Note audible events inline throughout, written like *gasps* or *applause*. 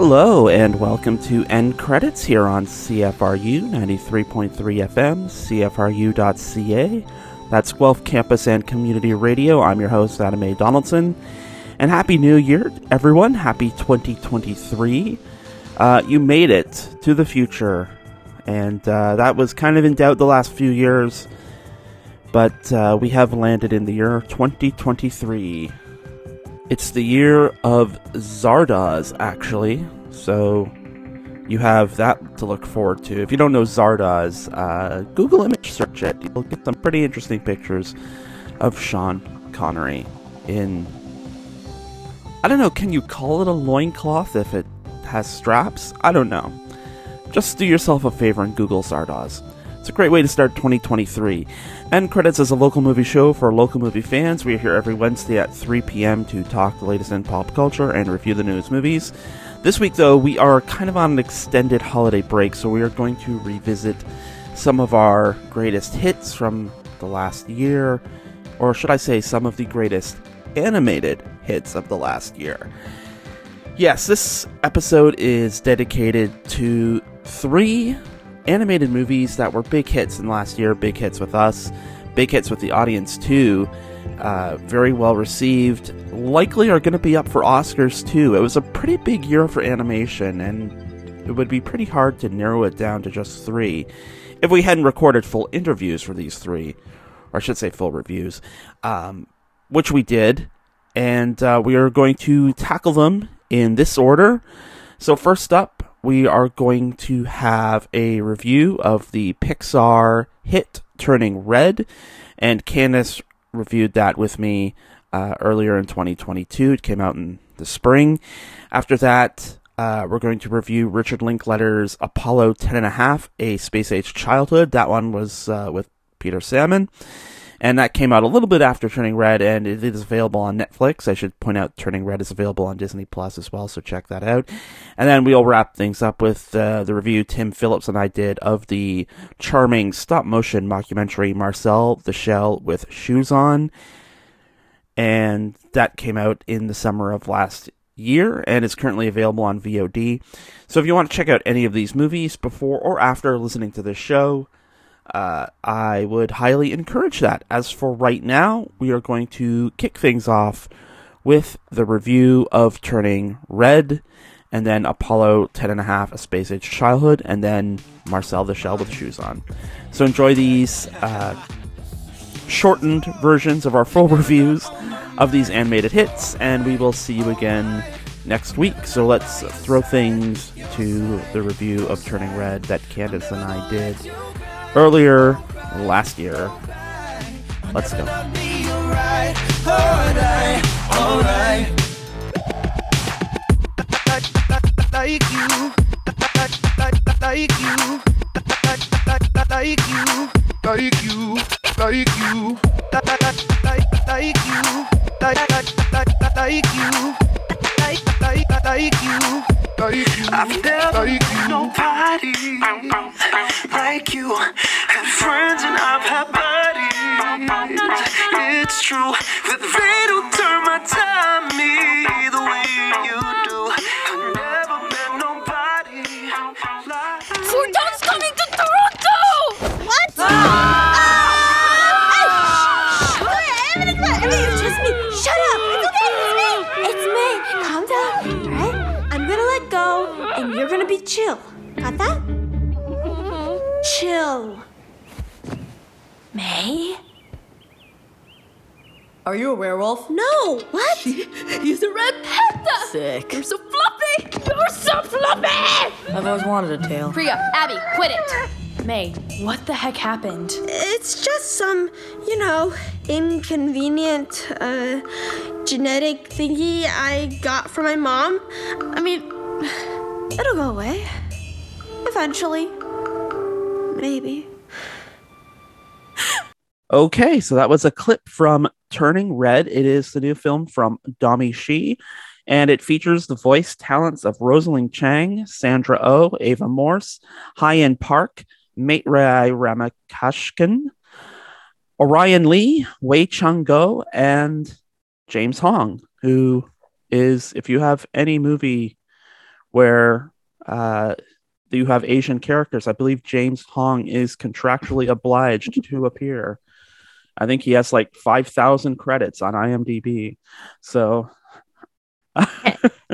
Hello, and welcome to End Credits here on CFRU 93.3 FM, CFRU.ca. That's Guelph Campus and Community Radio. I'm your host, Adam A. Donaldson. And Happy New Year, everyone. Happy 2023. Uh, you made it to the future. And uh, that was kind of in doubt the last few years. But uh, we have landed in the year 2023. It's the year of Zardoz, actually. So you have that to look forward to. If you don't know Zardoz, uh, Google image search it. You'll get some pretty interesting pictures of Sean Connery in. I don't know, can you call it a loincloth if it has straps? I don't know. Just do yourself a favor and Google Zardoz. It's a great way to start 2023. End Credits is a local movie show for local movie fans. We are here every Wednesday at 3 p.m. to talk the latest in pop culture and review the newest movies. This week, though, we are kind of on an extended holiday break, so we are going to revisit some of our greatest hits from the last year, or should I say, some of the greatest animated hits of the last year. Yes, this episode is dedicated to three animated movies that were big hits in last year, big hits with us, big hits with the audience too. Uh, very well received. Likely are going to be up for Oscars too. It was a pretty big year for animation, and it would be pretty hard to narrow it down to just three if we hadn't recorded full interviews for these three, or I should say full reviews, um, which we did. And uh, we are going to tackle them in this order. So, first up, we are going to have a review of the Pixar hit Turning Red, and Candace reviewed that with me uh, earlier in 2022. It came out in the spring. After that, uh, we're going to review Richard Linklater's Apollo 10.5, A Space Age Childhood. That one was uh, with Peter Salmon and that came out a little bit after Turning Red, and it is available on Netflix. I should point out Turning Red is available on Disney Plus as well, so check that out. And then we'll wrap things up with uh, the review Tim Phillips and I did of the charming stop motion mockumentary Marcel the Shell with Shoes On, and that came out in the summer of last year and is currently available on VOD. So if you want to check out any of these movies before or after listening to this show, uh, I would highly encourage that. As for right now, we are going to kick things off with the review of Turning Red, and then Apollo 10.5, A Space Age Childhood, and then Marcel the Shell with Shoes On. So enjoy these uh, shortened versions of our full *laughs* reviews of these animated hits, and we will see you again next week. So let's throw things to the review of Turning Red that Candace and I did earlier last year. Let's go. I've never like nobody like you. Had friends and I've had buddies. It's true that they don't turn my time me the way you do. I've never met nobody like. Zordon's coming to Toronto. What? Ah! You're gonna be chill. Got that? Chill. May? Are you a werewolf? No. What? *laughs* He's a red panda. Sick. You're so fluffy. You're so fluffy. I've always wanted a tail. Priya, Abby, quit it. May, what the heck happened? It's just some, you know, inconvenient, uh, genetic thingy I got from my mom. I mean, It'll go away. Eventually. Maybe. Okay, so that was a clip from Turning Red. It is the new film from Domee Shi, and it features the voice talents of Rosalind Chang, Sandra Oh, Ava Morse, Hye-in Park, Maitreyi Ramakrishnan, Orion Lee, Wei Chung Go, and James Hong, who is, if you have any movie where uh, you have Asian characters. I believe James Hong is contractually obliged to appear. I think he has like 5,000 credits on IMDb. So. *laughs*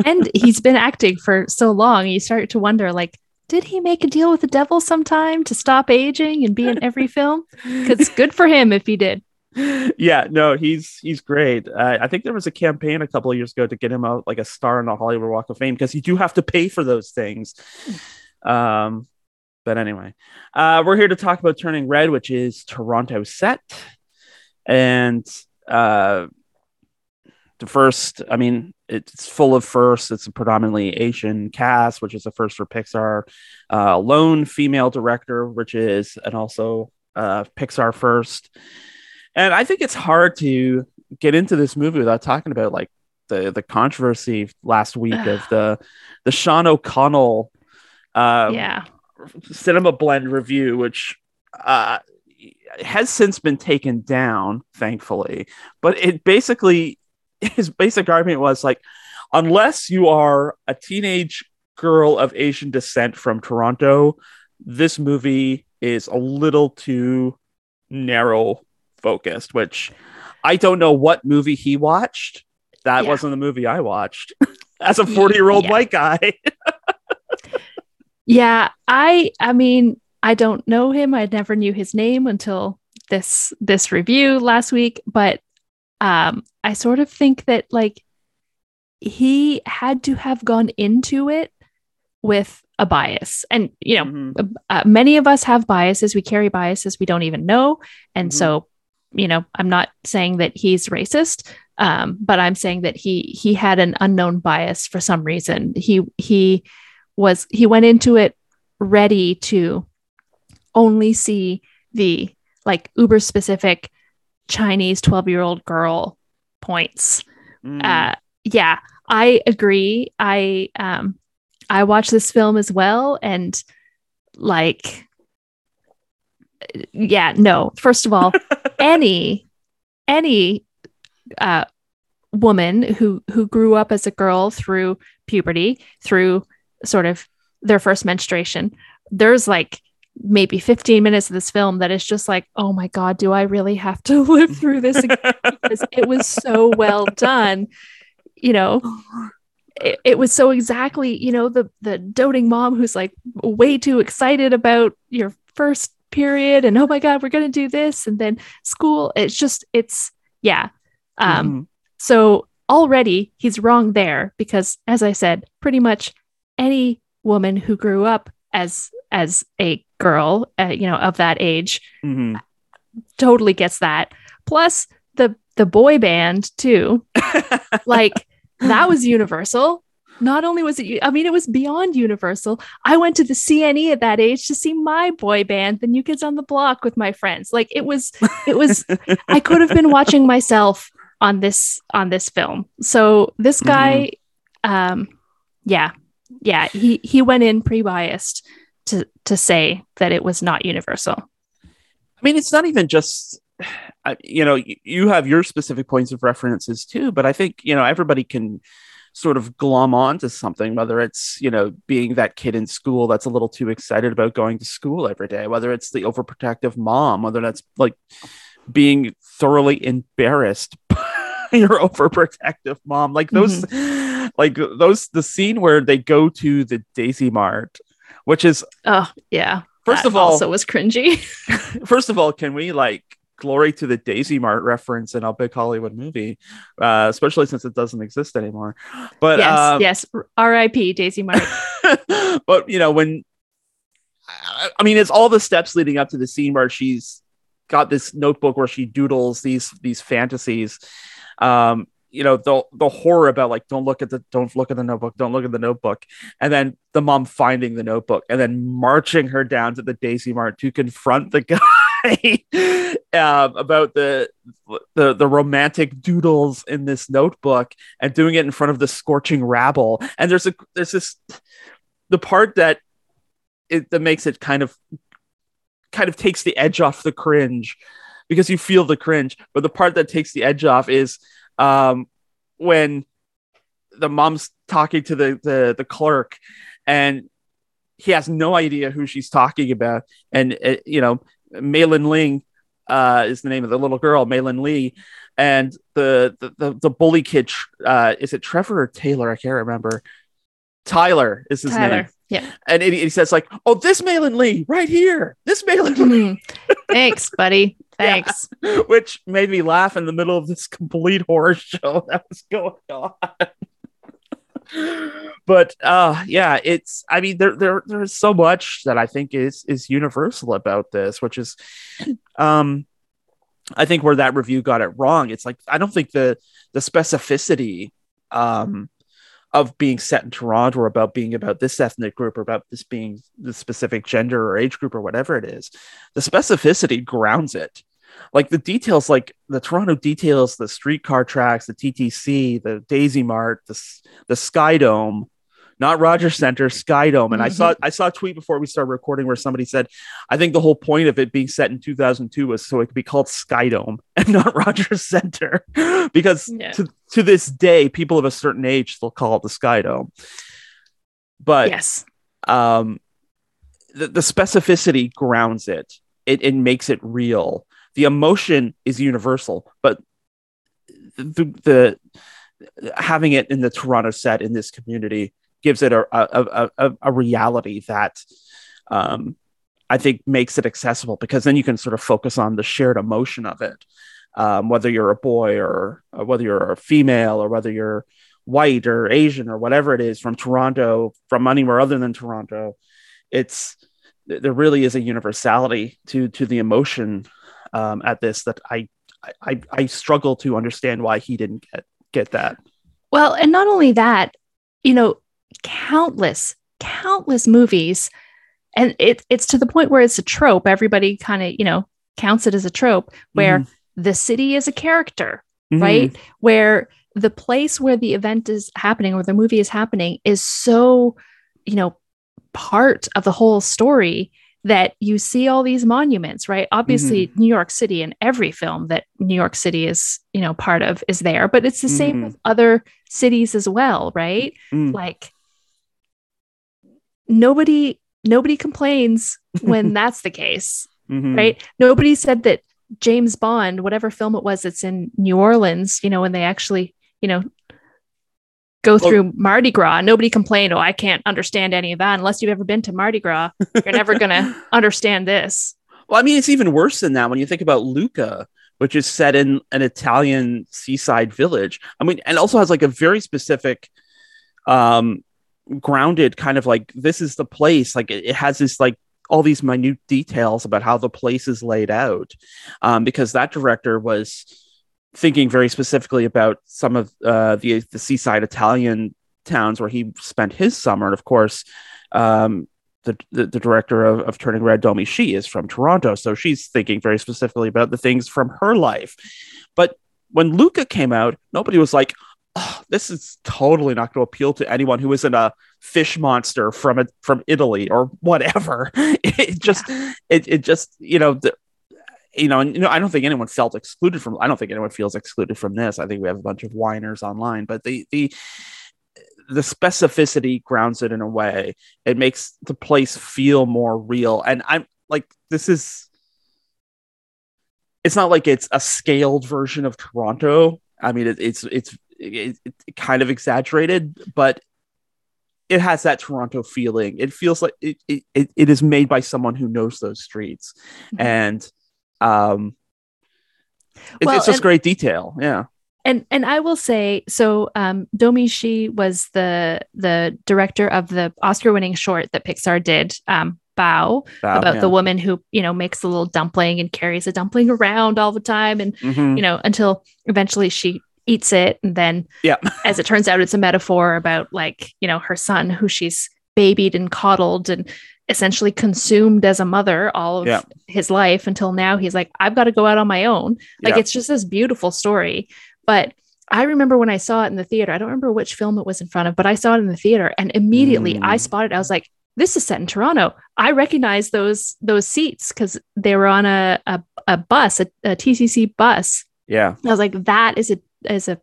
and he's been acting for so long, you start to wonder like, did he make a deal with the devil sometime to stop aging and be in every film? Because good for him if he did. Yeah, no, he's he's great. Uh, I think there was a campaign a couple of years ago to get him out like a star in the Hollywood Walk of Fame because you do have to pay for those things. *sighs* Um, but anyway, uh, we're here to talk about Turning Red, which is Toronto set, and uh, the first. I mean, it's full of firsts. It's a predominantly Asian cast, which is a first for Pixar. Uh, lone female director, which is and also uh, Pixar first. And I think it's hard to get into this movie without talking about like the the controversy last week of *sighs* the the Sean O'Connell um, yeah CinemaBlend review, which uh, has since been taken down, thankfully. But it basically *laughs* his basic argument was like, unless you are a teenage girl of Asian descent from Toronto, this movie is a little too narrow focused, which I don't know what movie he watched. That Yeah. wasn't the movie I watched *laughs* as a 40 year old Yeah. white guy. *laughs* Yeah, I I mean, I don't know him. I never knew his name until this this review last week, but um I sort of think that like he had to have gone into it with a bias. And you know, Mhm. uh, many of us have biases. We carry biases we don't even know. And Mhm. so, you know, I'm not saying that he's racist, um, but I'm saying that he he had an unknown bias for some reason. He he was he went into it ready to only see the like uber specific Chinese 12 year old girl points Mm. uh yeah i agree i um i watched this film as well and like yeah no first of all *laughs* any any uh woman who who grew up as a girl through puberty through sort of their first menstruation there's like maybe 15 minutes of this film that is just like oh my god do i really have to *laughs* live through this again? because it was so well done you know it, it was so exactly you know the the doting mom who's like way too excited about your first period and oh my god we're going to do this and then school it's just it's yeah um Mhm. so already he's wrong there because as i said pretty much any woman who grew up as as a girl uh, you know of that age mm-hmm. totally gets that plus the the boy band too *laughs* like that was universal not only was it i mean it was beyond universal. I went to the cne at that age to see my boy band the new kids on the block with my friends. Like it was it was *laughs* i could have been watching myself on this on this film. So this guy um yeah yeah he he went in pre-biased to to say that it was not universal. I mean, it's not even just, you know, you have your specific points of references too, but I think, you know, everybody can sort of glom onto something, whether it's, you know, being that kid in school that's a little too excited about going to school every day, whether it's the overprotective mom, whether that's like being thoroughly embarrassed *laughs* by your overprotective mom. Like those, mm-hmm. like those, the scene where they go to the Daisy Mart, which is, oh yeah. First That of all, also was cringy. *laughs* First of all, can we like glory to the Daisy Mart reference in a big Hollywood movie, uh, especially since it doesn't exist anymore? But yes um, yes r.i.p daisy Mart. *laughs* but you know when I, I mean it's all the steps leading up to the scene where she's got this notebook where she doodles these these fantasies um you know the the horror about like don't look at the don't look at the notebook don't look at the notebook and then the mom finding the notebook and then marching her down to the daisy mart to confront the guy um, about the the the romantic doodles in this notebook and doing it in front of the scorching rabble. And there's a there's this the part that it that makes it kind of kind of takes the edge off the cringe because you feel the cringe. But the part that takes the edge off is um when the mom's talking to the the, the clerk and he has no idea who she's talking about. And uh, you know Meilin Ling uh, is the name of the little girl Meilin Lee and the the the, the bully kid uh, is it Trevor or Taylor I can't remember Tyler is his Tyler. name Yeah. and he, he says like oh this Meilin Lee right here this Meilin Lee Mhm. Thanks, buddy. *laughs* Yeah. Thanks. which made me laugh in the middle of this complete horror show that was going on. *gasps* but uh yeah, it's I mean there there there's so much that I think is is universal about this, which is um I think where that review got it wrong. It's like I don't think the the specificity um of being set in Toronto or about being about this ethnic group or about this being the specific gender or age group or whatever it is, the specificity grounds it. Like the details, like the Toronto details, the streetcar tracks, the TTC, the Daisy Mart, the the Sky Dome, not Rogers Center, Sky Dome. And I saw I saw a tweet before we started recording where somebody said, I think the whole point of it being set in 2002 was so it could be called Sky Dome *laughs* and not Rogers Center, *laughs* because Yeah. to to this day, people of a certain age still call it the Sky Dome. But yes. um, the, the specificity grounds it. it. It makes it real. The emotion is universal, but the, the having it in the Toronto set in this community gives it a a, a, a, reality that um, I think makes it accessible because then you can sort of focus on the shared emotion of it, um, whether you're a boy or, or whether you're a female or whether you're white or Asian or whatever it is from Toronto, from anywhere other than Toronto. It's there really is a universality to to the emotion um, at this that I, I I struggle to understand why he didn't get get that. Well, and not only that, you know, countless, countless movies, and it, it's to the point where it's a trope. Everybody kind of, you know, counts it as a trope where Mhm. the city is a character, Mhm. right? Where the place where the event is happening or the movie is happening is so, you know, part of the whole story that you see all these monuments, right? Obviously, New York City in every film that New York City is, you know, part of is there, but it's the same Mhm. with other cities as well, right? Mm. Like nobody nobody complains when *laughs* that's the case, Mhm. right? Nobody said that James Bond, whatever film it was that's in New Orleans, you know, when they actually, you know, go through Mardi Gras, nobody complained, oh, I can't understand any of that unless you've ever been to Mardi Gras. You're never *laughs* going to understand this. Well, I mean, it's even worse than that when you think about Luca, which is set in an Italian seaside village. I mean, and also has like a very specific, um, grounded kind of like this is the place. Like it, it has this like all these minute details about how the place is laid out, um, because that director was thinking very specifically about some of uh, the the seaside Italian towns where he spent his summer, and of course. Um, the, the, the director of, of Turning Red, Domee Shi, is from Toronto. So she's thinking very specifically about the things from her life. But when Luca came out, nobody was like, oh, this is totally not going to appeal to anyone who isn't a fish monster from it from Italy or whatever. *laughs* It just, it, it just, you know, the, you know, and you know, I don't think anyone felt excluded from. I don't think anyone feels excluded from this. I think we have a bunch of whiners online, but the the the specificity grounds it in a way it makes the place feel more real and i'm like this is it's not like it's a scaled version of toronto i mean it, it's it's it, it, kind of exaggerated but it has that toronto feeling it feels like it, it, it, is made by someone who knows those streets Mhm. and um it's, Well, it's just and- great detail yeah and and I will say so. Um, Domee Shi was the the director of the Oscar-winning short that Pixar did, um, Bao, about yeah. the woman who you know makes a little dumpling and carries a dumpling around all the time, and Mhm. you know until eventually she eats it, and then yeah *laughs* as it turns out, it's a metaphor about like you know her son who she's babied and coddled and essentially consumed as a mother all of Yeah. his life until now he's like i've got to go out on my own like Yeah. it's just this beautiful story but i remember when i saw it in the theater i don't remember which film it was in front of but i saw it in the theater and immediately i Mm. spotted i was like this is set in toronto i recognize those those seats because they were on a, a, a bus a, a TTC bus yeah I was like, that is a is a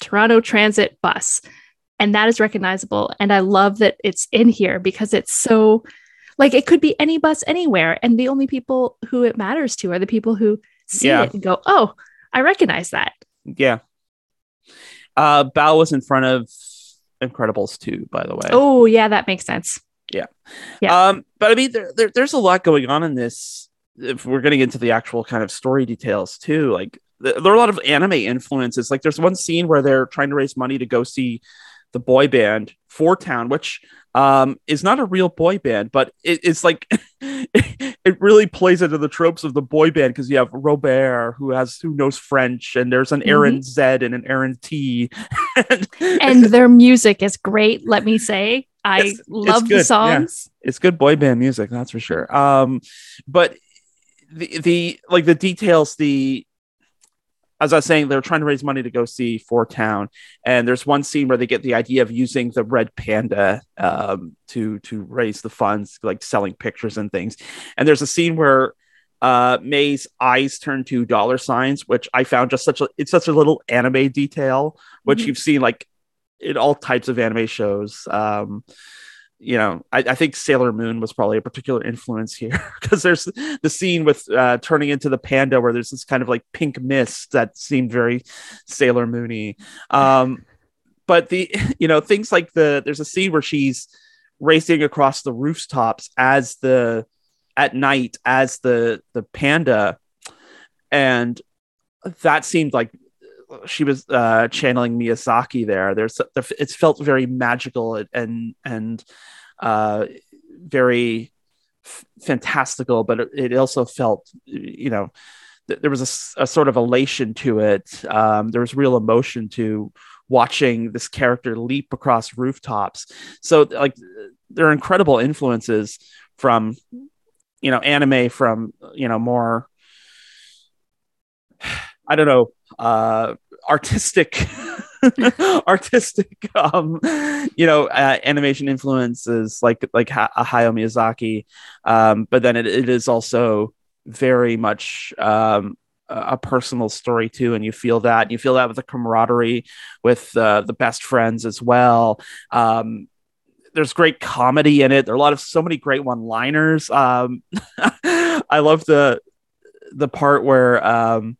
Toronto Transit bus. And that is recognizable and i love that it's in here because it's so like it could be any bus anywhere and the only people who it matters to are the people who see Yeah. it and go oh i recognize that Yeah. Uh, Bao was in front of Incredibles 2, by the way. oh yeah that makes sense Yeah. Um, but I mean, there, there, there's a lot going on in this. If we're getting into the actual kind of story details too, like th- there are a lot of anime influences. Like there's one scene where they're trying to raise money to go see the boy band Four Town, which um is not a real boy band, but it, it's like *laughs* it really plays into the tropes of the boy band because you have Robert who has who knows French, and there's an Aaron Z and an Aaron T, *laughs* and their music is great let me say. I It's- love the songs. It's good boy band music that's for sure. Um but the the like the details the as i was saying they're trying to raise money to go see four town. And there's one scene where they get the idea of using the red panda um to to raise the funds like selling pictures and things. And there's a scene where uh may's eyes turn to dollar signs which i found just such a it's such a little anime detail which Mhm. you've seen like in all types of anime shows. Um you know, I, I think Sailor Moon was probably a particular influence here *laughs* because there's the scene with uh, turning into the panda where there's this kind of like pink mist that seemed very Sailor Moony. Um, but the, *laughs* you know, things like the, there's a scene where she's racing across the rooftops as the, at night as the, the panda. And that seemed like she was uh, channeling Miyazaki there. There's it's felt very magical and and, uh, very f- fantastical, but it, also felt you know th- there was a sort of elation to it. Um, there was real emotion to watching this character leap across rooftops. So like there are incredible influences from you know anime from you know more *sighs* I don't know uh artistic *laughs* artistic um you know uh, animation influences like like ha- Hayao Miyazaki. Um but then it, it is also very much um a personal story too and you feel that and you feel that with the camaraderie with uh, the best friends as well. Um there's great comedy in it. There are a lot of so many great one liners um *laughs* i love the the part where um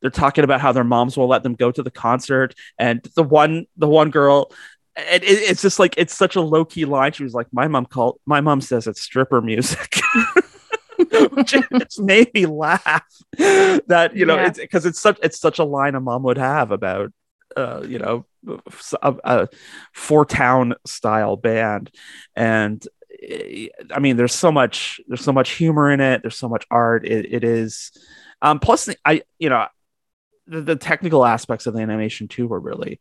they're talking about how their moms will let them go to the concert. And the one the one girl it, it- it's just like it's such a low-key line. She was like my mom called my mom says it's stripper music. *laughs* Which just made me laugh that you know Yeah. it's because it's such it's such a line a mom would have about uh you know a, a four town style band. And eh, i mean there's so much there's so much humor in it. There's so much art. It, it is um plus i you know the, the technical aspects of the animation too were really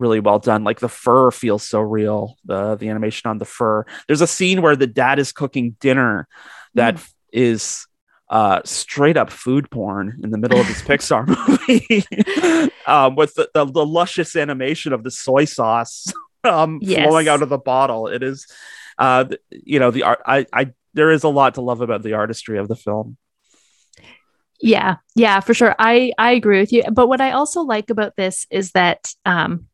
really well done. Like the fur feels so real the the animation on the fur. There's a scene where the dad is cooking dinner that is uh straight up food porn in the middle of this *laughs* pixar movie *laughs* um with the, the, the luscious animation of the soy sauce *laughs* um Yes. flowing out of the bottle. It is uh you know the art i i there is a lot to love about the artistry of the film Yeah, yeah, for sure. I I agree with you. But what I also like about this is that um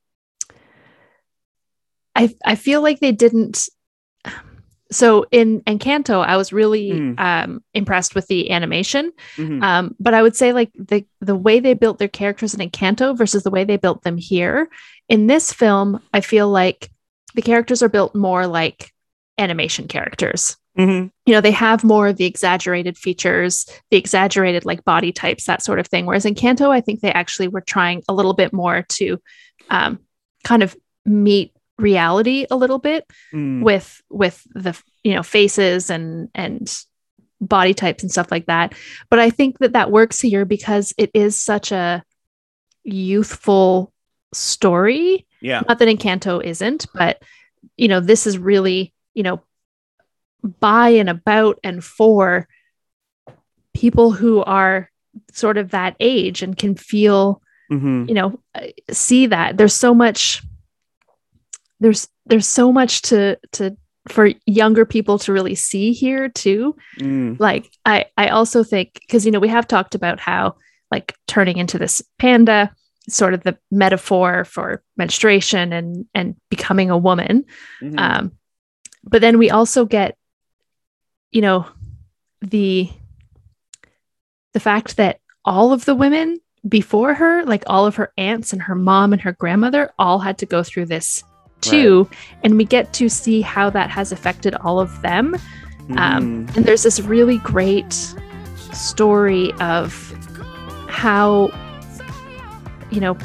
I I feel like they didn't so in Encanto, I was really Mm. um impressed with the animation. Mhm. Um, but I would say like the the way they built their characters in Encanto versus the way they built them here. In this film, I feel like the characters are built more like animation characters Mhm. you know they have more of the exaggerated features the exaggerated like body types that sort of thing whereas Encanto i think they actually were trying a little bit more to um, kind of meet reality a little bit Mm. with with the you know faces and and body types and stuff like that but i think that that works here because it is such a youthful story yeah not that Encanto isn't, but you know, this is really, you know, by and about and for people who are sort of that age and can feel, Mhm. you know, see that there's so much there's there's so much to to for younger people to really see here too Mm. like i i also think because you know we have talked about how like turning into this panda sort of the metaphor for menstruation and and becoming a woman. Mhm. Um, but then we also get, you know, the the fact that all of the women before her, like all of her aunts and her mom and her grandmother, all had to go through this too, and we get to see how that has affected all of them. Um, Mhm. and there's this really great story of how you know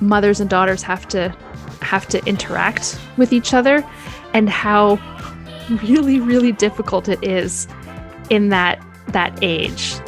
mothers and daughters have to have to interact with each other and how really really difficult it is in that that age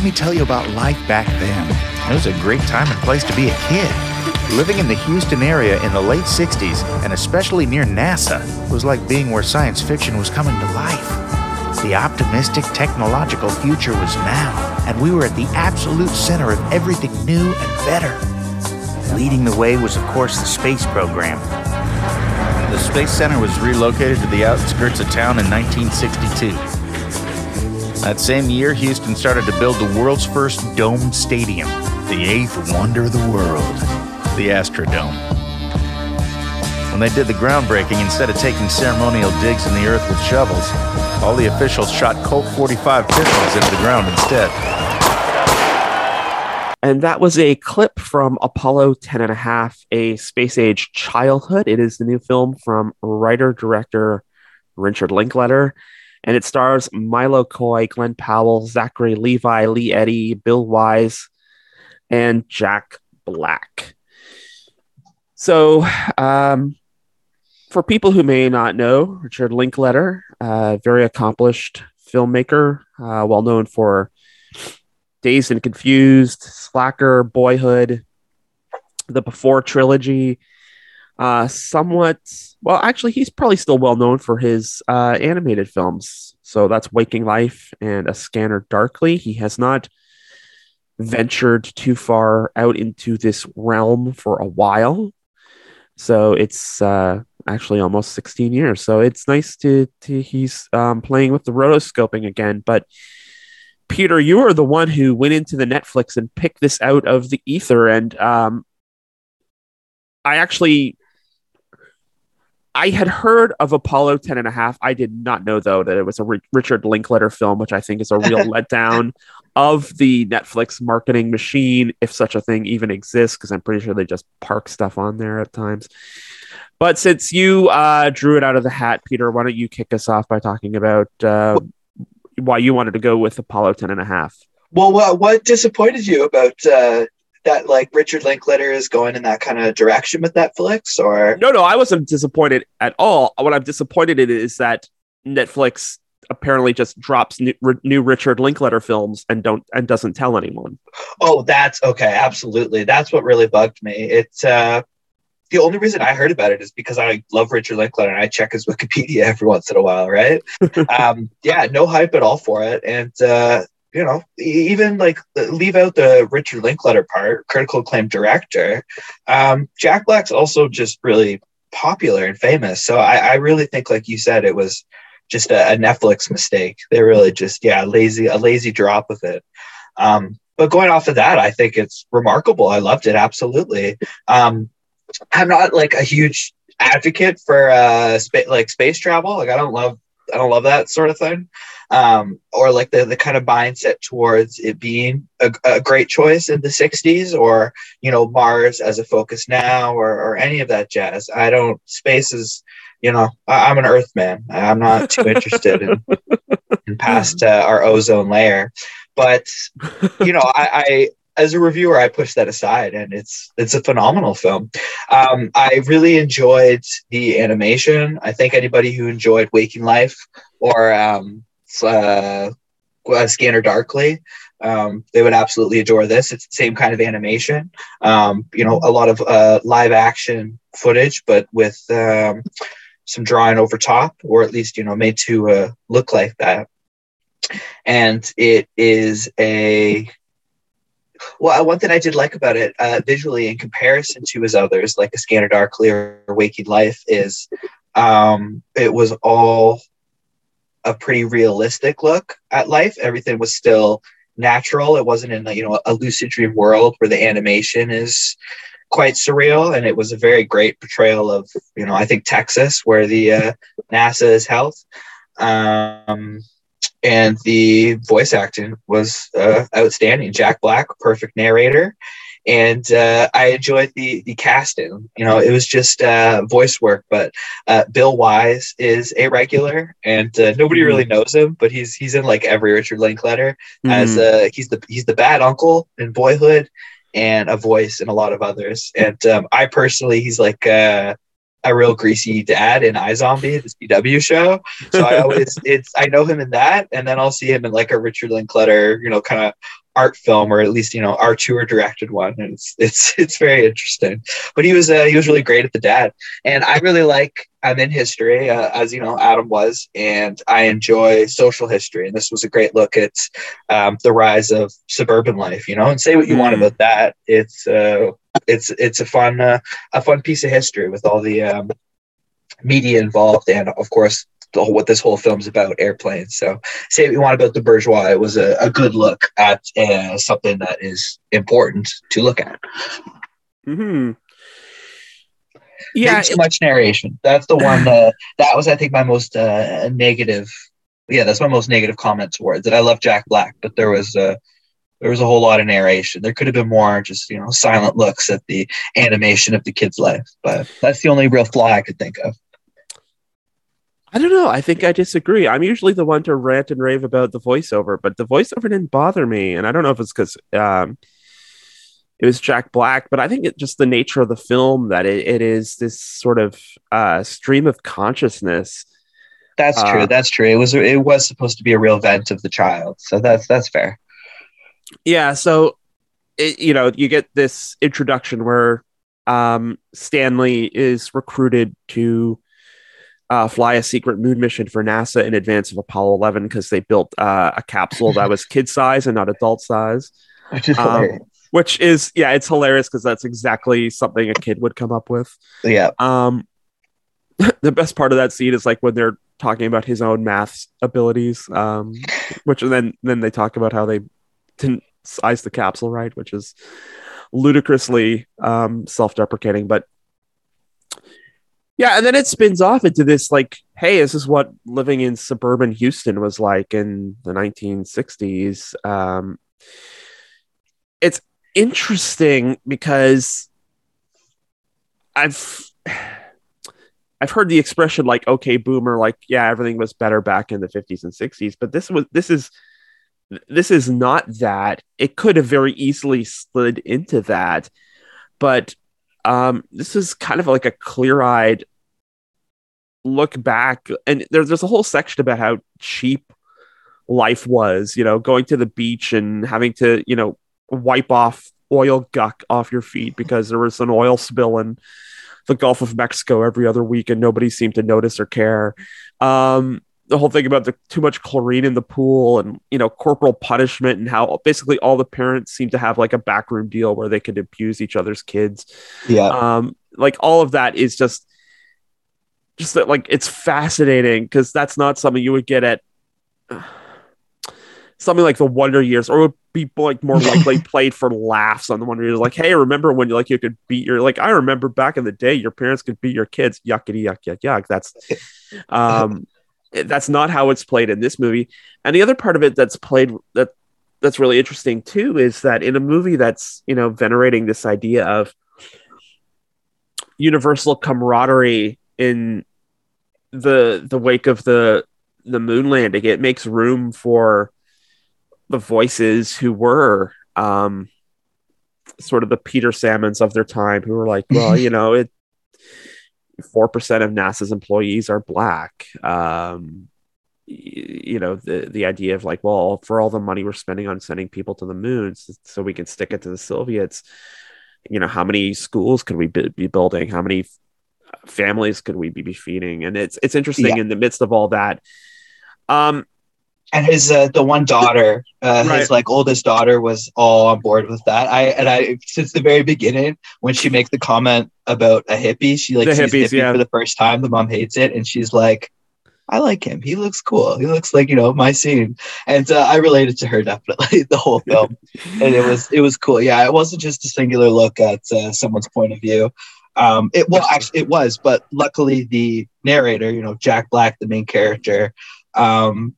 Let me tell you about life back then. It was a great time and place to be a kid. Living in the Houston area in the late 60s, and especially near NASA, was like being where science fiction was coming to life. The optimistic technological future was now, and we were at the absolute center of everything new and better. Leading the way was, of course, the space program. The Space Center was relocated to the outskirts of town in 1962. That same year, Houston started to build the world's first domed stadium, the eighth wonder of the world, the Astrodome. When they did the groundbreaking, instead of taking ceremonial digs in the earth with shovels, all the officials shot Colt 45 pistols into the ground instead. And that was a clip from Apollo 10 and a half, a space age childhood. It is the new film from writer director Richard Linklater. And it stars Milo Coy, Glen Powell, Zachary Levi, Lee Eddy, Bill Wise, and Jack Black. So, um, for people who may not know, Richard Linklater, uh, very accomplished filmmaker, uh, well known for Dazed and Confused, Slacker, Boyhood, the Before trilogy. Uh, somewhat, well, actually, he's probably still well known for his uh, animated films. So that's Waking Life and A Scanner Darkly. He has not ventured too far out into this realm for a while. So it's uh, actually almost 16 years. So it's nice to, to he's um, playing with the rotoscoping again. But Peter, you are the one who went into the Netflix and picked this out of the ether, and um, I actually I had heard of Apollo 10 and a half. I did not know though that it was a Richard Linklater film, which I think is a real *laughs* letdown of the Netflix marketing machine, if such a thing even exists, because I'm pretty sure they just park stuff on there at times. But since you uh, drew it out of the hat, Peter, why don't you kick us off by talking about uh, why you wanted to go with Apollo 10 and a half? Well, what, what disappointed you about uh, that? Like Richard Linklater is going in that kind of direction with Netflix, or No, no, I wasn't disappointed at all. What I'm disappointed in is that Netflix apparently just drops new, new Richard Linklater films and don't and doesn't tell anyone. oh, that's okay, absolutely. That's what really bugged me. It's uh, the only reason I heard about it is because I love Richard Linklater and I check his *laughs* Wikipedia every once in a while, right? *laughs* um, yeah, no hype at all for it, and uh, you know, even like leave out the Richard Linklater part, critical acclaim director. Um, Jack Black's also just really popular and famous, so I, I really think, like you said, it was just a, a Netflix mistake. They really just yeah, lazy a lazy drop of it. Um, but going off of that, I think it's remarkable. I loved it absolutely. Um, I'm not like a huge advocate for uh, spa- like space travel. Like I don't love I don't love that sort of thing. Um, or like the the kind of mindset towards it being a, a great choice in the 60s or you know Mars as a focus now or, or any of that jazz. I don't space is you know, I, I'm an Earth man. I'm not too interested in, *laughs* in past uh, our ozone layer. But you know, I, I as a reviewer, I push that aside, and it's it's a phenomenal film. Um, I really enjoyed the animation. I think anybody who enjoyed Waking Life or um, uh, Scanner Darkly, um, they would absolutely adore this. It's the same kind of animation. Um, you know, a lot of uh, live action footage, but with um, some drawing over top, or at least you know made to uh, look like that. And it is a well, one thing I did like about it uh, visually, in comparison to his others, like A Scanner Darkly or Waking Life, is um, it was all a pretty realistic look at life. Everything was still natural. It wasn't in a, you know a lucid dream world where the animation is quite surreal, and it was a very great portrayal of you know I think Texas, where the uh, *laughs* NASA is held. Um, and the voice acting was uh, outstanding. Jack Black, perfect narrator, and uh, I enjoyed the the casting. You know, it was just uh, voice work, but uh, Bill Wise is a regular, and uh, nobody really knows him, but he's he's in like every Richard Linklater as uh, he's the he's the bad uncle in Boyhood, and a voice in a lot of others. And um, I personally, he's like. A real greasy dad in iZombie, the CW show. So I always *laughs* it's I know him in that, and then I'll see him in like a Richard Linklater, you know, kind of art film or at least you know auteur directed one and it's it's *laughs* it's very interesting but he was uh, he was really great at the dad and i really like i'm in history uh, as you know adam was and i enjoy social history and this was a great look at um, the rise of suburban life you know and say what you want Mm. about that it's uh it's it's a fun uh, a fun piece of history with all the um, media involved and of course the whole, what this whole film's about airplanes. So say what you want about the bourgeois. It was a, a good look at uh, something that is important to look at. Hmm yeah Yeah, too much narration. That's the one uh, that was i think my most uh, negative yeah that's my most negative comment towards it i love jack black but there was uh, there was a whole lot of narration there could have been more just you know silent looks at the animation of the kid's life but that's the only real flaw i could think of I don't know. I think I disagree. I'm usually the one to rant and rave about the voiceover, but the voiceover didn't bother me, and I don't know if it's because um, it was Jack Black, but I think it's just the nature of the film that it, it is this sort of uh, stream of consciousness. That's Uh, true. That's true. It was it was supposed to be a real vent of the child, so that's that's fair. Yeah, so it, you know, you get this introduction where um, Stanley is recruited to uh, fly a secret moon mission for NASA in advance of Apollo 11 because they built uh, a capsule that was *laughs* kid size and not adult size. Which is Um. Which is, yeah, it's hilarious because that's exactly something a kid would come up with. Yeah, Um, *laughs* the best part of that scene is like when they're talking about his own math abilities, um, which then then they talk about how they didn't size the capsule right, which is ludicrously um, self-deprecating. But yeah, and then it spins off into this like, hey, this is what living in suburban Houston was like in the 1960s. Um, it's interesting because I've I've heard the expression like okay boomer like yeah everything was better back in the 50s and 60s but this was this is this is not that it could have very easily slid into that but um this is kind of like a clear-eyed look back and there's there's a whole section about how cheap life was you know going to the beach and having to you know wipe off oil guck off your feet because there was an oil spill in the Gulf of Mexico every other week and nobody seemed to notice or care. Um, the whole thing about the too much chlorine in the pool and you know corporal punishment and how basically all the parents seem to have like a backroom deal where they could abuse each other's kids. yeah. Um, like all of that is just just that like it's fascinating because that's not something you would get at *sighs* something like the Wonder Years, or would be like more likely *laughs* played for laughs on the Wonder Years. Like, hey, remember when you like you could beat your like I remember back in the day your parents could beat your kids. Yuckity yuck yuck yuck. That's *laughs* um that's not how it's played in this movie. And the other part of it that's played that that's really interesting too is that in a movie that's you know venerating this idea of universal camaraderie in the the wake of the the moon landing, it makes room for the voices who were um, sort of the Peter Salmons of their time, who were like, well, *laughs* you know, it four percent of NASA's employees are black. Um, you know, the the idea of like, well, for all the money we're spending on sending people to the moon, so we can stick it to the Soviets. You know, how many schools could we be, building? How many families could we be feeding? And it's it's interesting Yeah. in the midst of all that. Um, and his uh, the one daughter uh, Right. his like oldest daughter was all on board with that. I and i since the very beginning when she makes the comment about a hippie she like The sees hippies, hippie yeah. for the first time the mom hates it and she's like i like him. He looks cool. He looks like you know my scene. And uh, i related to her *laughs* definitely the whole film. And it was it was cool. Yeah it wasn't just a singular look at uh, someone's point of view. Um it well actually it was but luckily the narrator you know jack black the main character um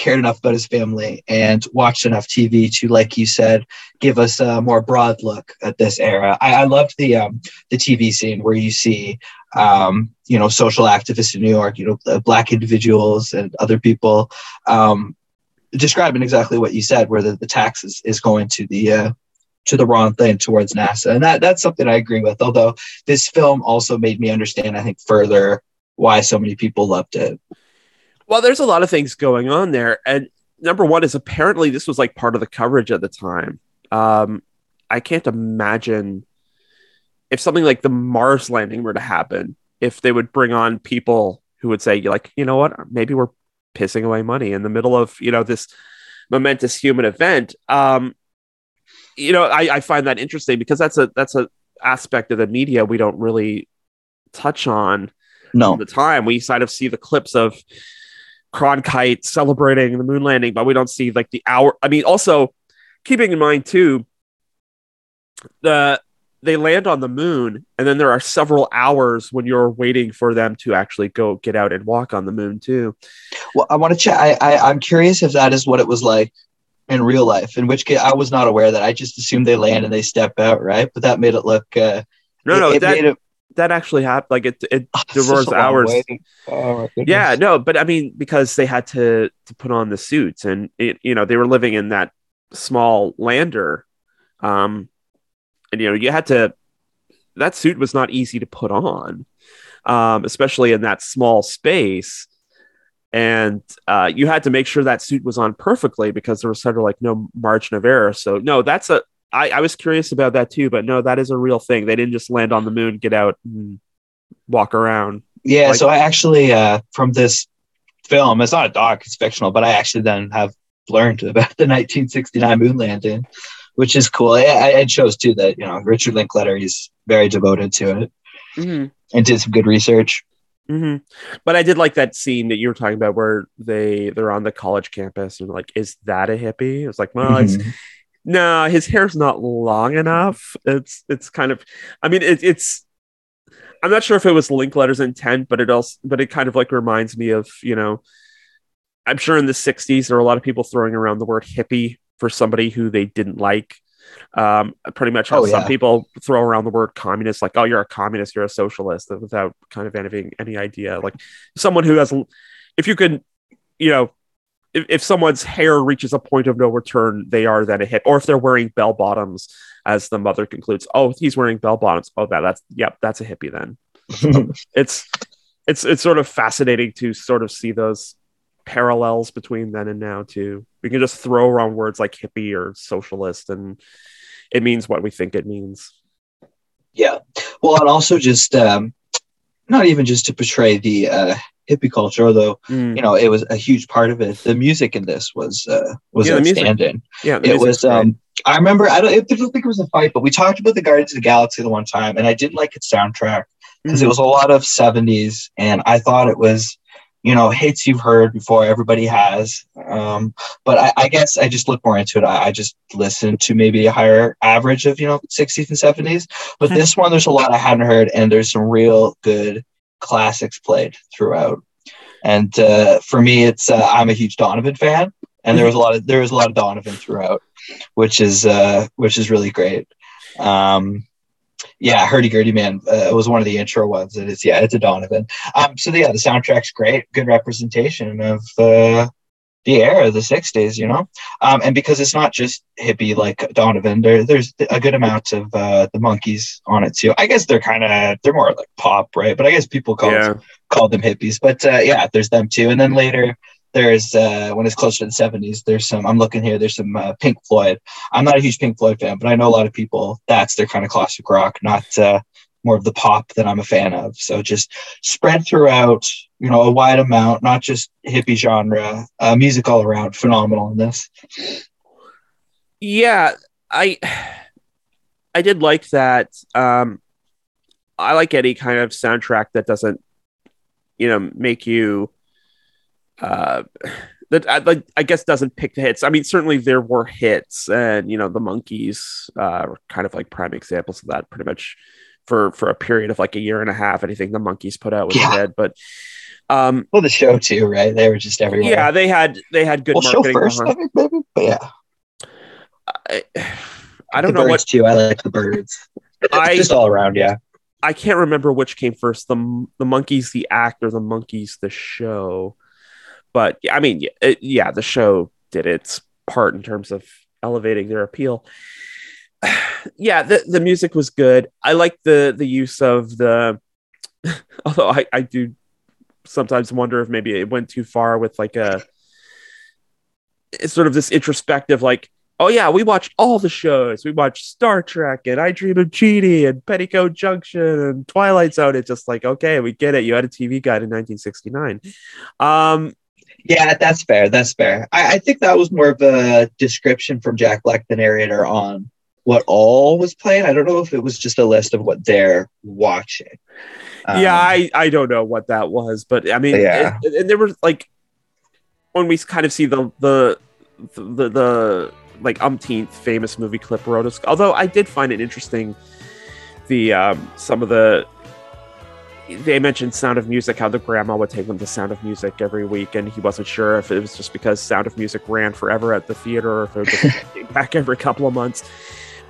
cared enough about his family and watched enough tv to like you said give us a more broad look at this era i, I loved the um the tv scene where you see um you know social activists in new york you know the black individuals and other people um describing exactly what you said, where the, the tax is, is going to the uh, to the wrong thing towards NASA, and that that's something I agree with. Although this film also made me understand, I think, further why so many people loved it. Well, there's a lot of things going on there. And number one is apparently this was like part of the coverage at the time. Um, I can't imagine if something like the Mars landing were to happen, if they would bring on people who would say, like, you know what, maybe we're pissing away money in the middle of, you know, this momentous human event. Um, you know, I, I find that interesting because that's a that's a aspect of the media we don't really touch on No, all the time. We kind of see the clips of Cronkite celebrating the moon landing, but we don't see like the hour. I mean, also keeping in mind too, the they land on the moon, and then there are several hours when you're waiting for them to actually go get out and walk on the moon too. well, I want to check. I, I I'm curious if that is what it was like in real life. In which case, I was not aware that. I just assumed they land and they step out, right? But that made it look. Uh, No, it- no, it that made it- that actually happened. Like it, it there such was hours. Oh. Yeah, no, but I mean, because they had to to put on the suits, and it, you know, they were living in that small lander, um, and you know, you had to. That suit was not easy to put on, um, especially in that small space, and uh, you had to make sure that suit was on perfectly because there was sort of like no margin of error. So no, that's a. I, I was curious about that too, but no, that is a real thing. They didn't just land on the moon, get out, and walk around. Yeah, Like- so I actually uh from this film, it's not a doc, it's fictional, but I actually then have learned about *laughs* the 1969 moon landing, which is cool. It, it shows too that you know Richard Linklater is very devoted to it Mm-hmm. and did some good research. hmm But I did like that scene that you were talking about where they they're on the college campus and like, is that a hippie? It's like, well, it's Mhm. No, his hair's not long enough. It's it's kind of, I mean, it, it's. I'm not sure if it was Linklater's intent, but it also, but it kind of like reminds me of you know, I'm sure in the '60s there were a lot of people throwing around the word hippie for somebody who they didn't like. Um, pretty much how Oh, some yeah. people throw around the word communist, like, oh, you're a communist, you're a socialist, without kind of having any idea. Like someone who has, if you could, you know, if, if someone's hair reaches a point of no return, they are then a hip. Or if they're wearing bell bottoms, as the mother concludes, oh, he's wearing bell bottoms. Oh, that that's yep, that's a hippie then. *laughs* It's it's it's sort of fascinating to sort of see those parallels between then and now too. We can just throw around words like hippie or socialist and it means what we think it means. yeah. Well, and also just um not even just to portray the uh hippie culture, although Mm. you know it was a huge part of it. The music in this was uh was Yeah, outstanding. Yeah, it was um i remember i don't, I don't think it was a fight but we talked about the guardians of the galaxy the one time and i didn't like its soundtrack because it Mhm. was a lot of 70s and i thought it was you know hits you've heard before everybody has um but i, I guess i just looked more into it I, I just listened to maybe a higher average of you know 60s and 70s but Mhm. this one there's a lot i hadn't heard and there's some real good classics played throughout and uh, for me it's uh, i'm a huge donovan fan and there was a lot of there was a lot of donovan throughout which is uh which is really great um yeah, Hurdy Gurdy Man uh, was one of the intro ones. And It is, yeah, it's a Donovan. Um, so yeah, the soundtrack's great, good representation of uh, the era, of the '60s, you know. Um, and because it's not just hippie like Donovan, there, there's a good amount of uh, the Monkees on it too. I guess they're kind of they're more like pop, right? But I guess people call Yeah. called them hippies. But uh, yeah, there's them too. And then later, there's uh, when it's closer to the 70s, there's some. I'm looking here. There's some uh, Pink Floyd. I'm not a huge Pink Floyd fan, but I know a lot of people. That's their kind of classic rock, not uh, more of the pop that I'm a fan of. So just spread throughout, you know, a wide amount, not just hippie genre. Uh, music all around, phenomenal in this. yeah i i did like that um i like any kind of soundtrack that doesn't you know make you uh that I, i guess doesn't pick the hits i mean certainly there were hits and you know the Monkees uh were kind of like prime examples of that pretty much for for a period of like a year and a half anything the Monkees put out was Yeah. hit but um Well, the show too, right? They were just everywhere. yeah they had they had good well, show first, I think, maybe. But yeah, I, I don't the know what too. I like the Byrds. *laughs* I- just all around. Yeah. I can't remember which came first the the Monkees the act or the Monkees the show, but I mean, it, yeah, the show did its part in terms of elevating their appeal. *sighs* yeah, the the music was good. I like the the use of the, *laughs* although I I do sometimes wonder if maybe it went too far with like a it's sort of this introspective like oh yeah we watched all the shows we watched star trek and i dream of Jeannie and petticoat junction and twilight zone it's just like okay we get it you had a tv guide in 1969 um Yeah, that's fair. That's fair. I, I think that was more of a description from Jack Black, the narrator, on what all was playing. I don't know if it was just a list of what they're watching. yeah Um, i i don't know what that was but i mean Yeah. and, and there were like when we kind of see the the the, the like umpteenth famous movie clip rotoscope although i did find it interesting the um some of the they mentioned sound of music how the grandma would take them to sound of music every week and he wasn't sure if it was just because sound of music ran forever at the theater or if it was *laughs* back every couple of months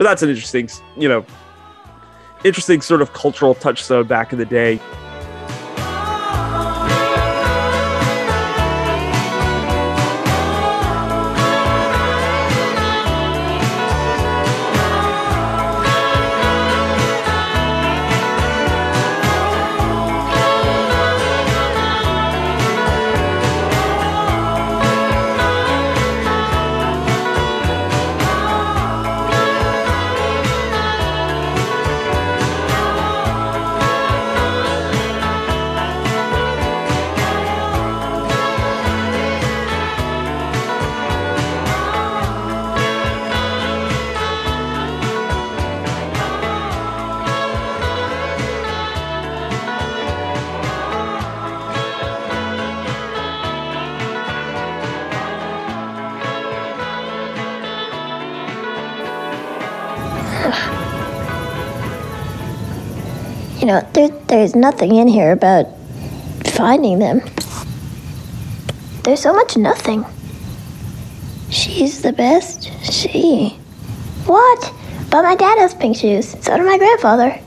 but that's an interesting you know interesting sort of cultural touchstone back in the day there's nothing in here about finding them. There's so much nothing. She's the best. She. What? But my dad has pink shoes. So did my grandfather.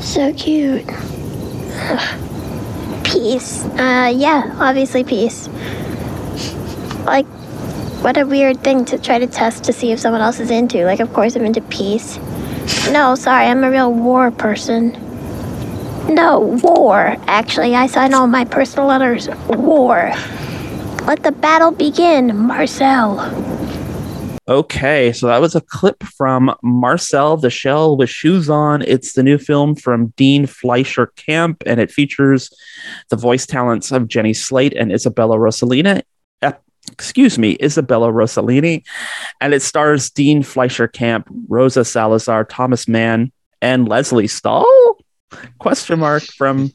So cute. Ugh. *sighs* Peace. Uh, yeah, obviously peace. Like, what a weird thing to try to test to see if someone else is into. Like, of course I'm into peace. No, sorry, I'm a real war person. No, war. Actually, I sign all my personal letters. War. Let the battle begin, Marcel. Okay, so that was a clip from Marcel the Shell with Shoes On. It's the new film from Dean Fleischer Camp, and it features the voice talents of Jenny Slate and Isabella Rossellini. Uh, excuse me, Isabella Rossellini. And it stars Dean Fleischer Camp, Rosa Salazar, Thomas Mann, and Lesley Stahl? Question mark from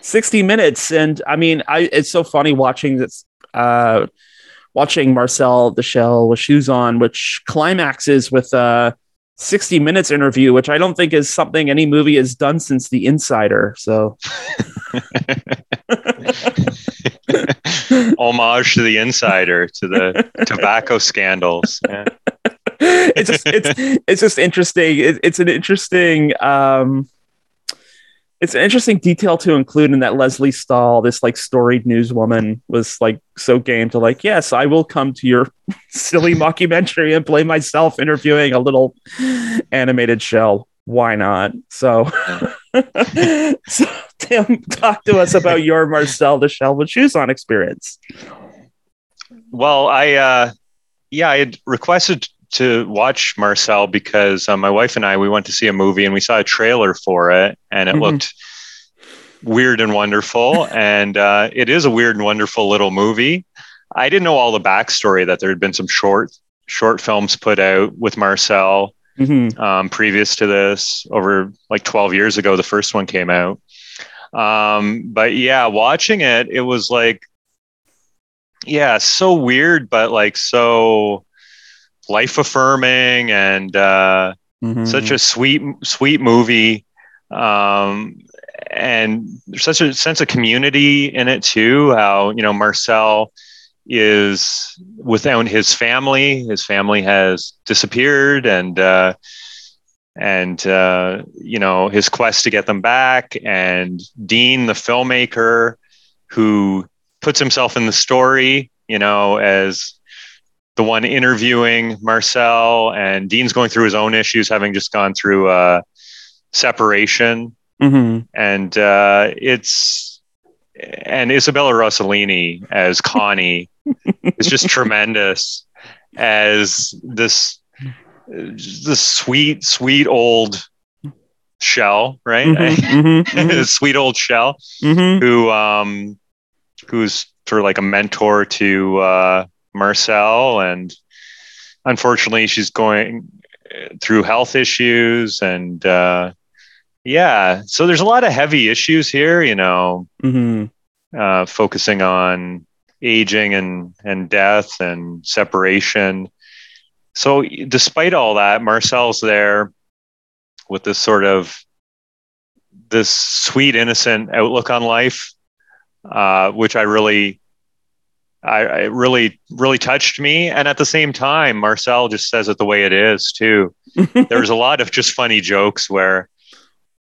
60 Minutes. And I mean, I it's so funny watching this. Uh, watching Marcel the Shell with shoes on, which climaxes with a 60 minutes interview, which I don't think is something any movie has done since The Insider. So *laughs* Homage to the insider, to the tobacco scandals. Yeah. *laughs* it's just it's it's just interesting. It, it's an interesting um, it's an interesting detail to include in that Lesley Stahl, this like storied newswoman, was like so game to like, yes, I will come to your *laughs* silly mockumentary and play myself interviewing a little animated shell. Why not? So, *laughs* so Tim, talk to us about your Marcel the Shell with shoes on experience. Well, I uh, yeah, I had requested to watch Marcel because uh, my wife and I we went to see a movie and we saw a trailer for it and it Mhm. looked weird and wonderful *laughs* and uh, it is a weird and wonderful little movie. I didn't know all the backstory that there had been some short short films put out with Marcel Mm-hmm. um, previous to this over like 12 years ago the first one came out um, but yeah watching it it was like yeah so weird but like so life affirming and uh, Mm-hmm. such a sweet sweet movie um, and there's such a sense of community in it too how you know marcel is without his family his family has disappeared and uh, and uh, you know his quest to get them back and dean the filmmaker who puts himself in the story you know as the one interviewing marcel and dean's going through his own issues having just gone through uh, separation Mm-hmm. and uh, it's and Isabella Rossellini as Connie *laughs* is just tremendous as this this sweet sweet old shell right Mhm, mhm, *laughs* sweet old shell mhm. who um who's sort of like a mentor to uh Marcel and unfortunately she's going through health issues and uh yeah so there's a lot of heavy issues here you know Mhm. uh focusing on aging and and death and separation so despite all that marcel's there with this sort of this sweet innocent outlook on life uh, which i really I, I really really touched me. And at the same time marcel just says it the way it is too. *laughs* There's a lot of just funny jokes where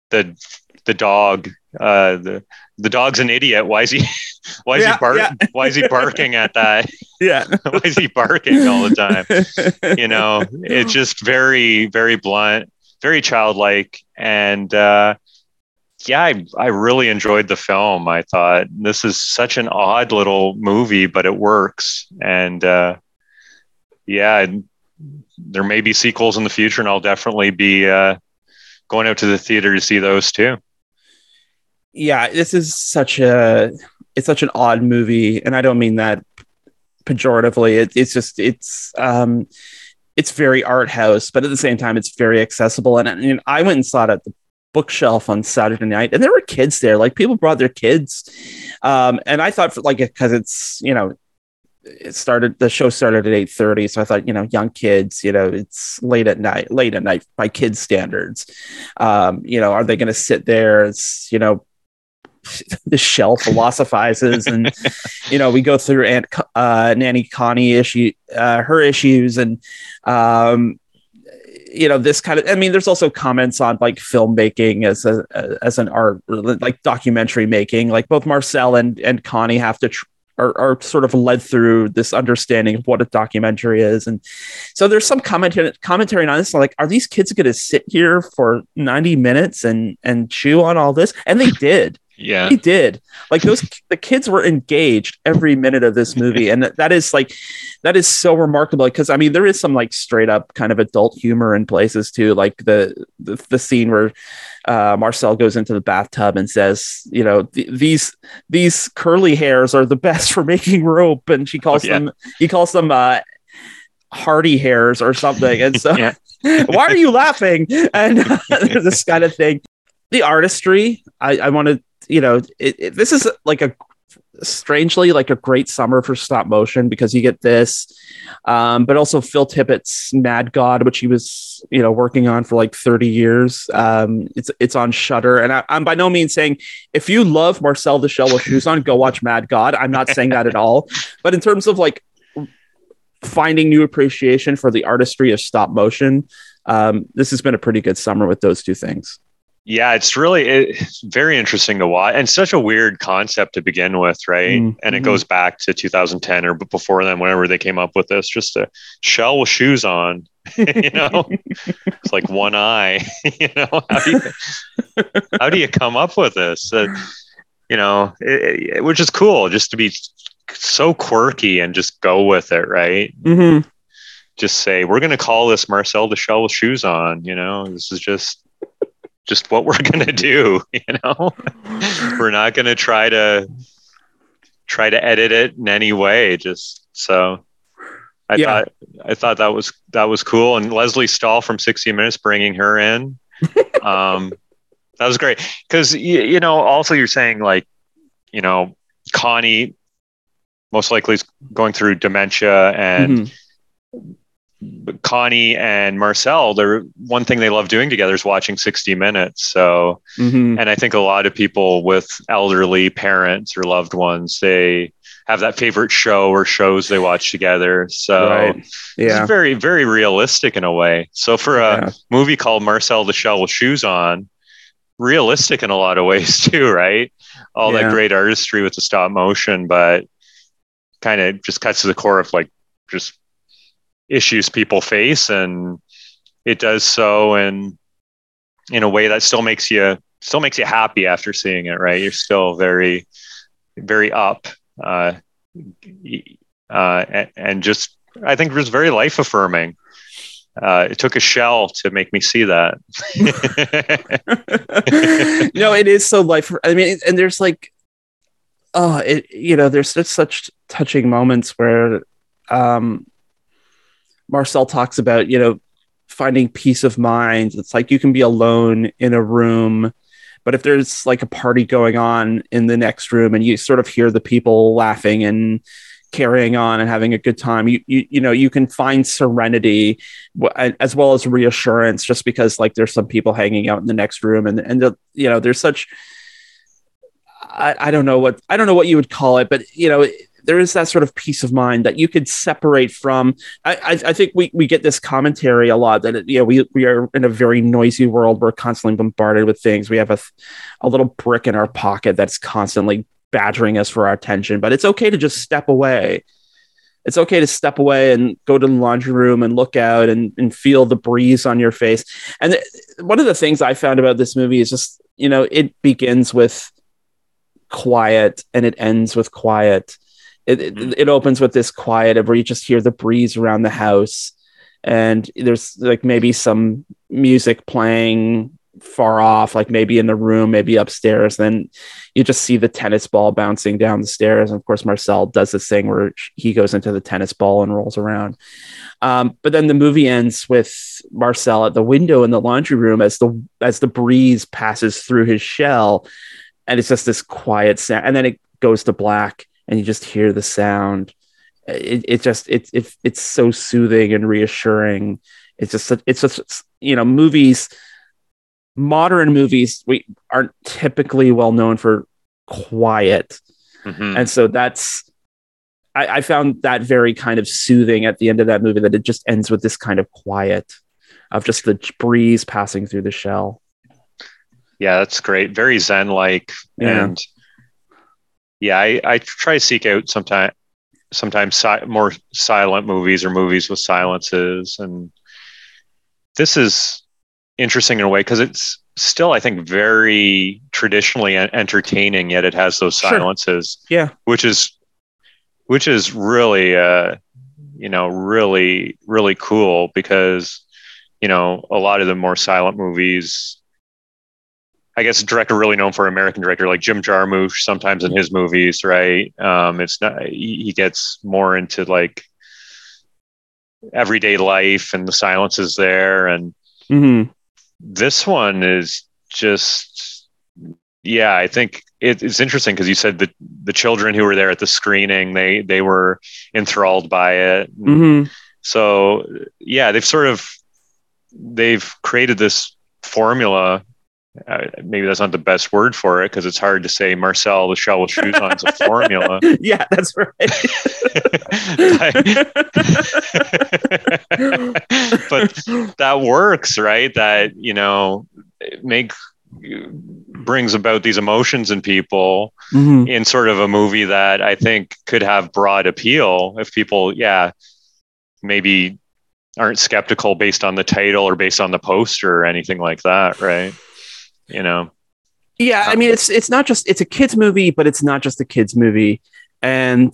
the the dog uh the the dog's an idiot. Why is he *laughs* why is Yeah, he bark yeah. why is he barking at that? *laughs* Yeah. why is he barking all the time? You know it's just very very blunt very childlike. And uh yeah I, I really enjoyed the film i thought this is such an odd little movie but it works and uh yeah there may be sequels in the future and i'll definitely be uh going out to the theater to see those too yeah, this is such a it's such an odd movie, and I don't mean that pejoratively. It, it's just it's um it's very art house, but at the same time, it's very accessible. And, and I went and saw it at the bookshelf on Saturday night, and there were kids there. Like people brought their kids, um, and I thought for like because it's you know it started the show started at 8.30 so i thought you know young kids you know it's late at night late at night by kids standards um you know are they going to sit there it's you know *laughs* the shell philosophizes and *laughs* you know we go through aunt uh nanny connie issue uh her issues and um you know this kind of i mean there's also comments on like filmmaking as a as an art like documentary making like both marcel and and connie have to tr- are, are sort of led through this understanding of what a documentary is. And so there's some commentary commentary on this like are these kids going to sit here for 90 minutes and and chew on all this? And they did yeah He did like those the kids were engaged every minute of this movie and that, is like that is so remarkable because i mean there is some like straight up kind of adult humor in places too like the the, the scene where uh, marcel goes into the bathtub and says you know th- these these curly hairs are the best for making rope and she calls Oh, yeah. them he calls them uh hardy hairs or something and so Yeah. *laughs* why are you laughing and there's *laughs* this kind of thing the artistry i i want to you know it, it, this is like a strangely like a great summer for stop motion because you get this um but also phil tippett's mad god which he was you know working on for like 30 years um it's it's on Shudder and I, i'm by no means saying if you love marcel the shell with shoes on go watch mad god i'm not saying that at *laughs* all but in terms of like finding new appreciation for the artistry of stop motion. Um, this has been a pretty good summer with those two things. Yeah, it's really it's very interesting to watch and such a weird concept to begin with, right? Mm, And it mhm. goes back to 2010 or before then, whenever they came up with this, just a shell with shoes on, *laughs* you know, it's like one eye, *laughs* you know, how do you, how do you come up with this? Uh, you know, it, it- which is cool just to be so quirky and just go with it, right? Mm-hmm. Just say, we're going to call this Marcel the shell with shoes on, you know, this is just, just what we're *laughs* going to do, you know, *laughs* we're not going to try to try to edit it in any way. Just so I Yeah. thought, I thought that was, that was cool. And Lesley Stahl from 60 minutes, bringing her in. *laughs* um, that was great. Cause you, you know, also you're saying like, you know, Connie most likely is going through dementia and Mhm. Connie and Marcel, they're one thing they love doing together is watching 60 minutes. So, Mhm. and I think a lot of people with elderly parents or loved ones, they have that favorite show or shows they watch together. So, Right. Yeah. it's very, very realistic in a way. So, for a Yeah. movie called Marcel the Shell with Shoes On, realistic in a lot of ways *laughs* too, right? All Yeah. that great artistry with the stop motion, but kind of just cuts to the core of like just issues people face and it does so in in a way that still makes you still makes you happy after seeing it right you're still very very up uh, uh, and, just i think it was very life affirming uh, it took a shell to make me see that *laughs* no, it is so life. I mean, and there's like, oh, it you know, there's just such touching moments where, um, Marcel talks about you know finding peace of mind. It's like you can be alone in a room, but if there's like a party going on in the next room and you sort of hear the people laughing and carrying on and having a good time you you, you know you can find serenity as well as reassurance just because like there's some people hanging out in the next room and and the, you know there's such I, I don't know what I don't know what you would call it but you know there is that sort of peace of mind that you could separate from. I, I, I think we, we get this commentary a lot that you know we, we are in a very noisy world. We're constantly bombarded with things. We have a, a little brick in our pocket that's constantly badgering us for our attention but it's okay to just step away. It's okay to step away and go to the laundry room and look out and, and feel the breeze on your face. And th- one of the things i found about this movie is just you know it begins with quiet and it ends with quiet it, it, it opens with this quiet where you just hear the breeze around the house. And there's like maybe some music playing far off like maybe in the room maybe upstairs. Then you just see the tennis ball bouncing down the stairs. And of course marcel does this thing where he goes into the tennis ball and rolls around. Um, but then the movie ends with marcel at the window in the laundry room as the as the breeze passes through his shell. And it's just this quiet sound. And then it goes to black and you just hear the sound it, it just it, it it's so soothing and reassuring it's just it's just you know movies modern movies we aren't typically well known for quiet Mhm. and so that's I, I found that very kind of soothing at the end of that movie that it just ends with this kind of quiet of just the breeze passing through the shell yeah that's great very zen like Yeah. and yeah I, I try to seek out sometime sometimes si- more silent movies or movies with silences and this is interesting in a way because it's still i think very traditionally entertaining yet it has those Sure. silences yeah which is which is really uh you know really really cool because you know a lot of the more silent movies i guess a director really known for american director like jim jarmusch sometimes in his movies right um it's not he gets more into like everyday life and the silence is there and mm-hmm. this one is just yeah i think it, it's interesting because you said that the children who were there at the screening they they were enthralled by it Mm-hmm. so yeah they've sort of they've created this formula uh, maybe that's not the best word for it because it's hard to say Marcel the Shell with Shoes on is a formula. *laughs* yeah, that's right. *laughs* but that works, right? That you know make brings about these emotions in people Mhm. in sort of a movie that I think could have broad appeal if people, yeah, maybe aren't skeptical based on the title or based on the poster or anything like that, right? You know, Yeah, I mean it's it's not just it's a kids movie, but it's not just a kids movie, and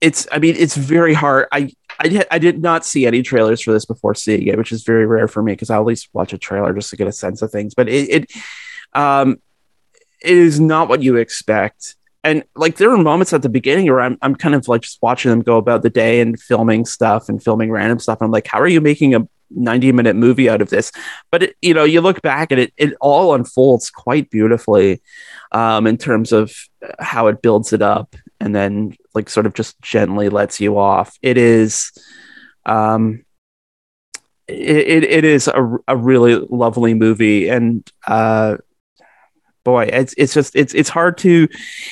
it's I mean it's very hard. I I did, I did not see any trailers for this before seeing it, which is very rare for me because I at least watch a trailer just to get a sense of things. But it, it um it is not what you expect. And like there were moments at the beginning where I'm I'm kind of like just watching them go about the day and filming stuff and filming random stuff. And I'm like, how are you making a 90 minute movie out of this? But it, you know, you look back and it it all unfolds quite beautifully um, in terms of how it builds it up and then like sort of just gently lets you off. It is um it, it, it is a, a really lovely movie and uh boy it's it's just it's it's hard to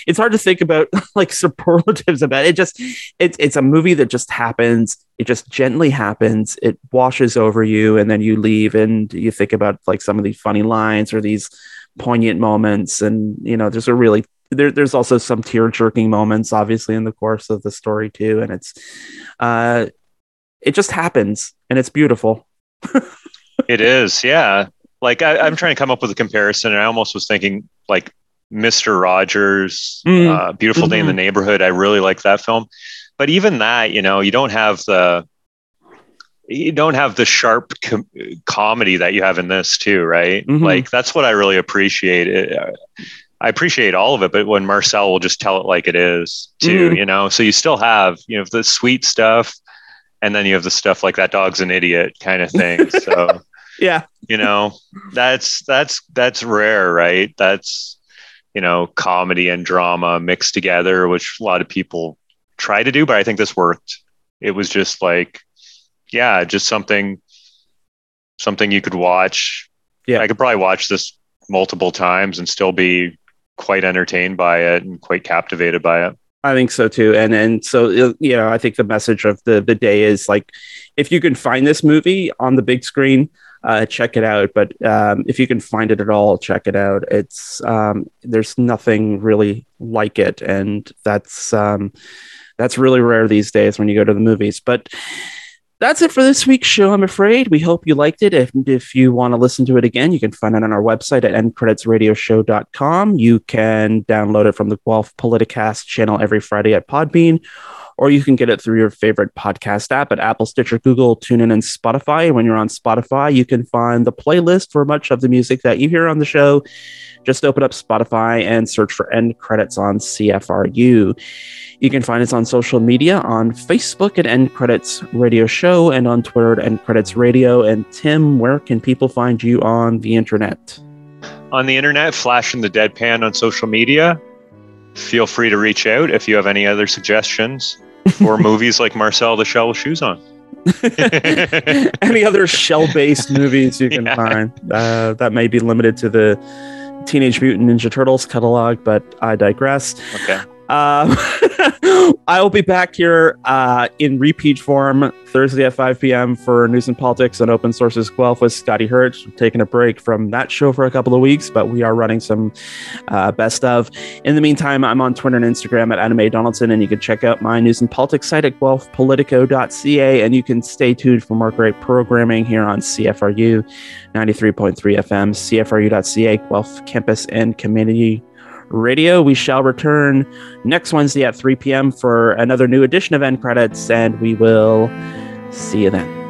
it's hard to think about *laughs* like superlatives about it. it just it's it's a movie that just happens it just gently happens it washes over you and then you leave and you think about like some of these funny lines or these poignant moments and you know there's a really there, there's also some tear jerking moments obviously in the course of the story too and it's uh it just happens and it's beautiful *laughs* it is, yeah. Like I, I'm trying to come up with a comparison, and I almost was thinking like Mr. Rogers, Mm. uh, Beautiful Day in the Mhm. Neighborhood. I really like that film, but even that, you know, you don't have the you don't have the sharp com- comedy that you have in this too, right? Mhm. Like that's what I really appreciate. It, uh, I appreciate all of it, but when Marcel will just tell it like it is too, Mhm. you know, so you still have you know the sweet stuff, and then you have the stuff like that dog's an idiot kind of thing. So *laughs* yeah. You know that's that's that's rare right? That's you know comedy and drama mixed together which a lot of people try to do but i think this worked. It was just like yeah just something something you could watch. Yeah. i could probably watch this multiple times and still be quite entertained by it and quite captivated by it. I think so too, and and so uh, you know, I think the message of the the day is like, if you can find this movie on the big screen, uh, check it out. But um, if you can find it at all, check it out. It's um, there's nothing really like it, and that's um, that's really rare these days when you go to the movies. But that's it for this week's show, I'm afraid. We hope you liked it. If, if you want to listen to it again, you can find it on our website at endcreditsradioshow.com. You can download it from the Guelph Politicast channel every Friday at Podbean, or you can get it through your favorite podcast app at Apple, Stitcher, Google, TuneIn, and Spotify. And when you're on Spotify, you can find the playlist for much of the music that you hear on the show. Just open up Spotify and search for End Credits on CFRU. You can find us on social media on Facebook at End Credits Radio Show and on Twitter at End Credits Radio. And Tim, where can people find you on the internet? on the internet flash in the deadpan on social media feel free to reach out if you have any other suggestions for movies like marcel the shell with shoes on *laughs* Any other shell based movies you can *laughs* Yeah. find? Uh, that may be limited to the Teenage Mutant Ninja Turtles catalog, but I digress. okay Um, *laughs* I will be back here uh, in repeat form Thursday at 5 p.m. for News and Politics and Open Sources Guelph with Scotty Hirsch. Taking a break from that show for a couple of weeks, but we are running some uh, best of. In the meantime, I'm on Twitter and Instagram at Adam A. Donaldson, and you can check out my news and politics site at guelphpolitico.ca, and you can stay tuned for more great programming here on CFRU 93.3 FM, CFRU.ca, Guelph Campus and Community Radio. We shall return next Wednesday at 3 p.m. for another new edition of End Credits, and we will see you then.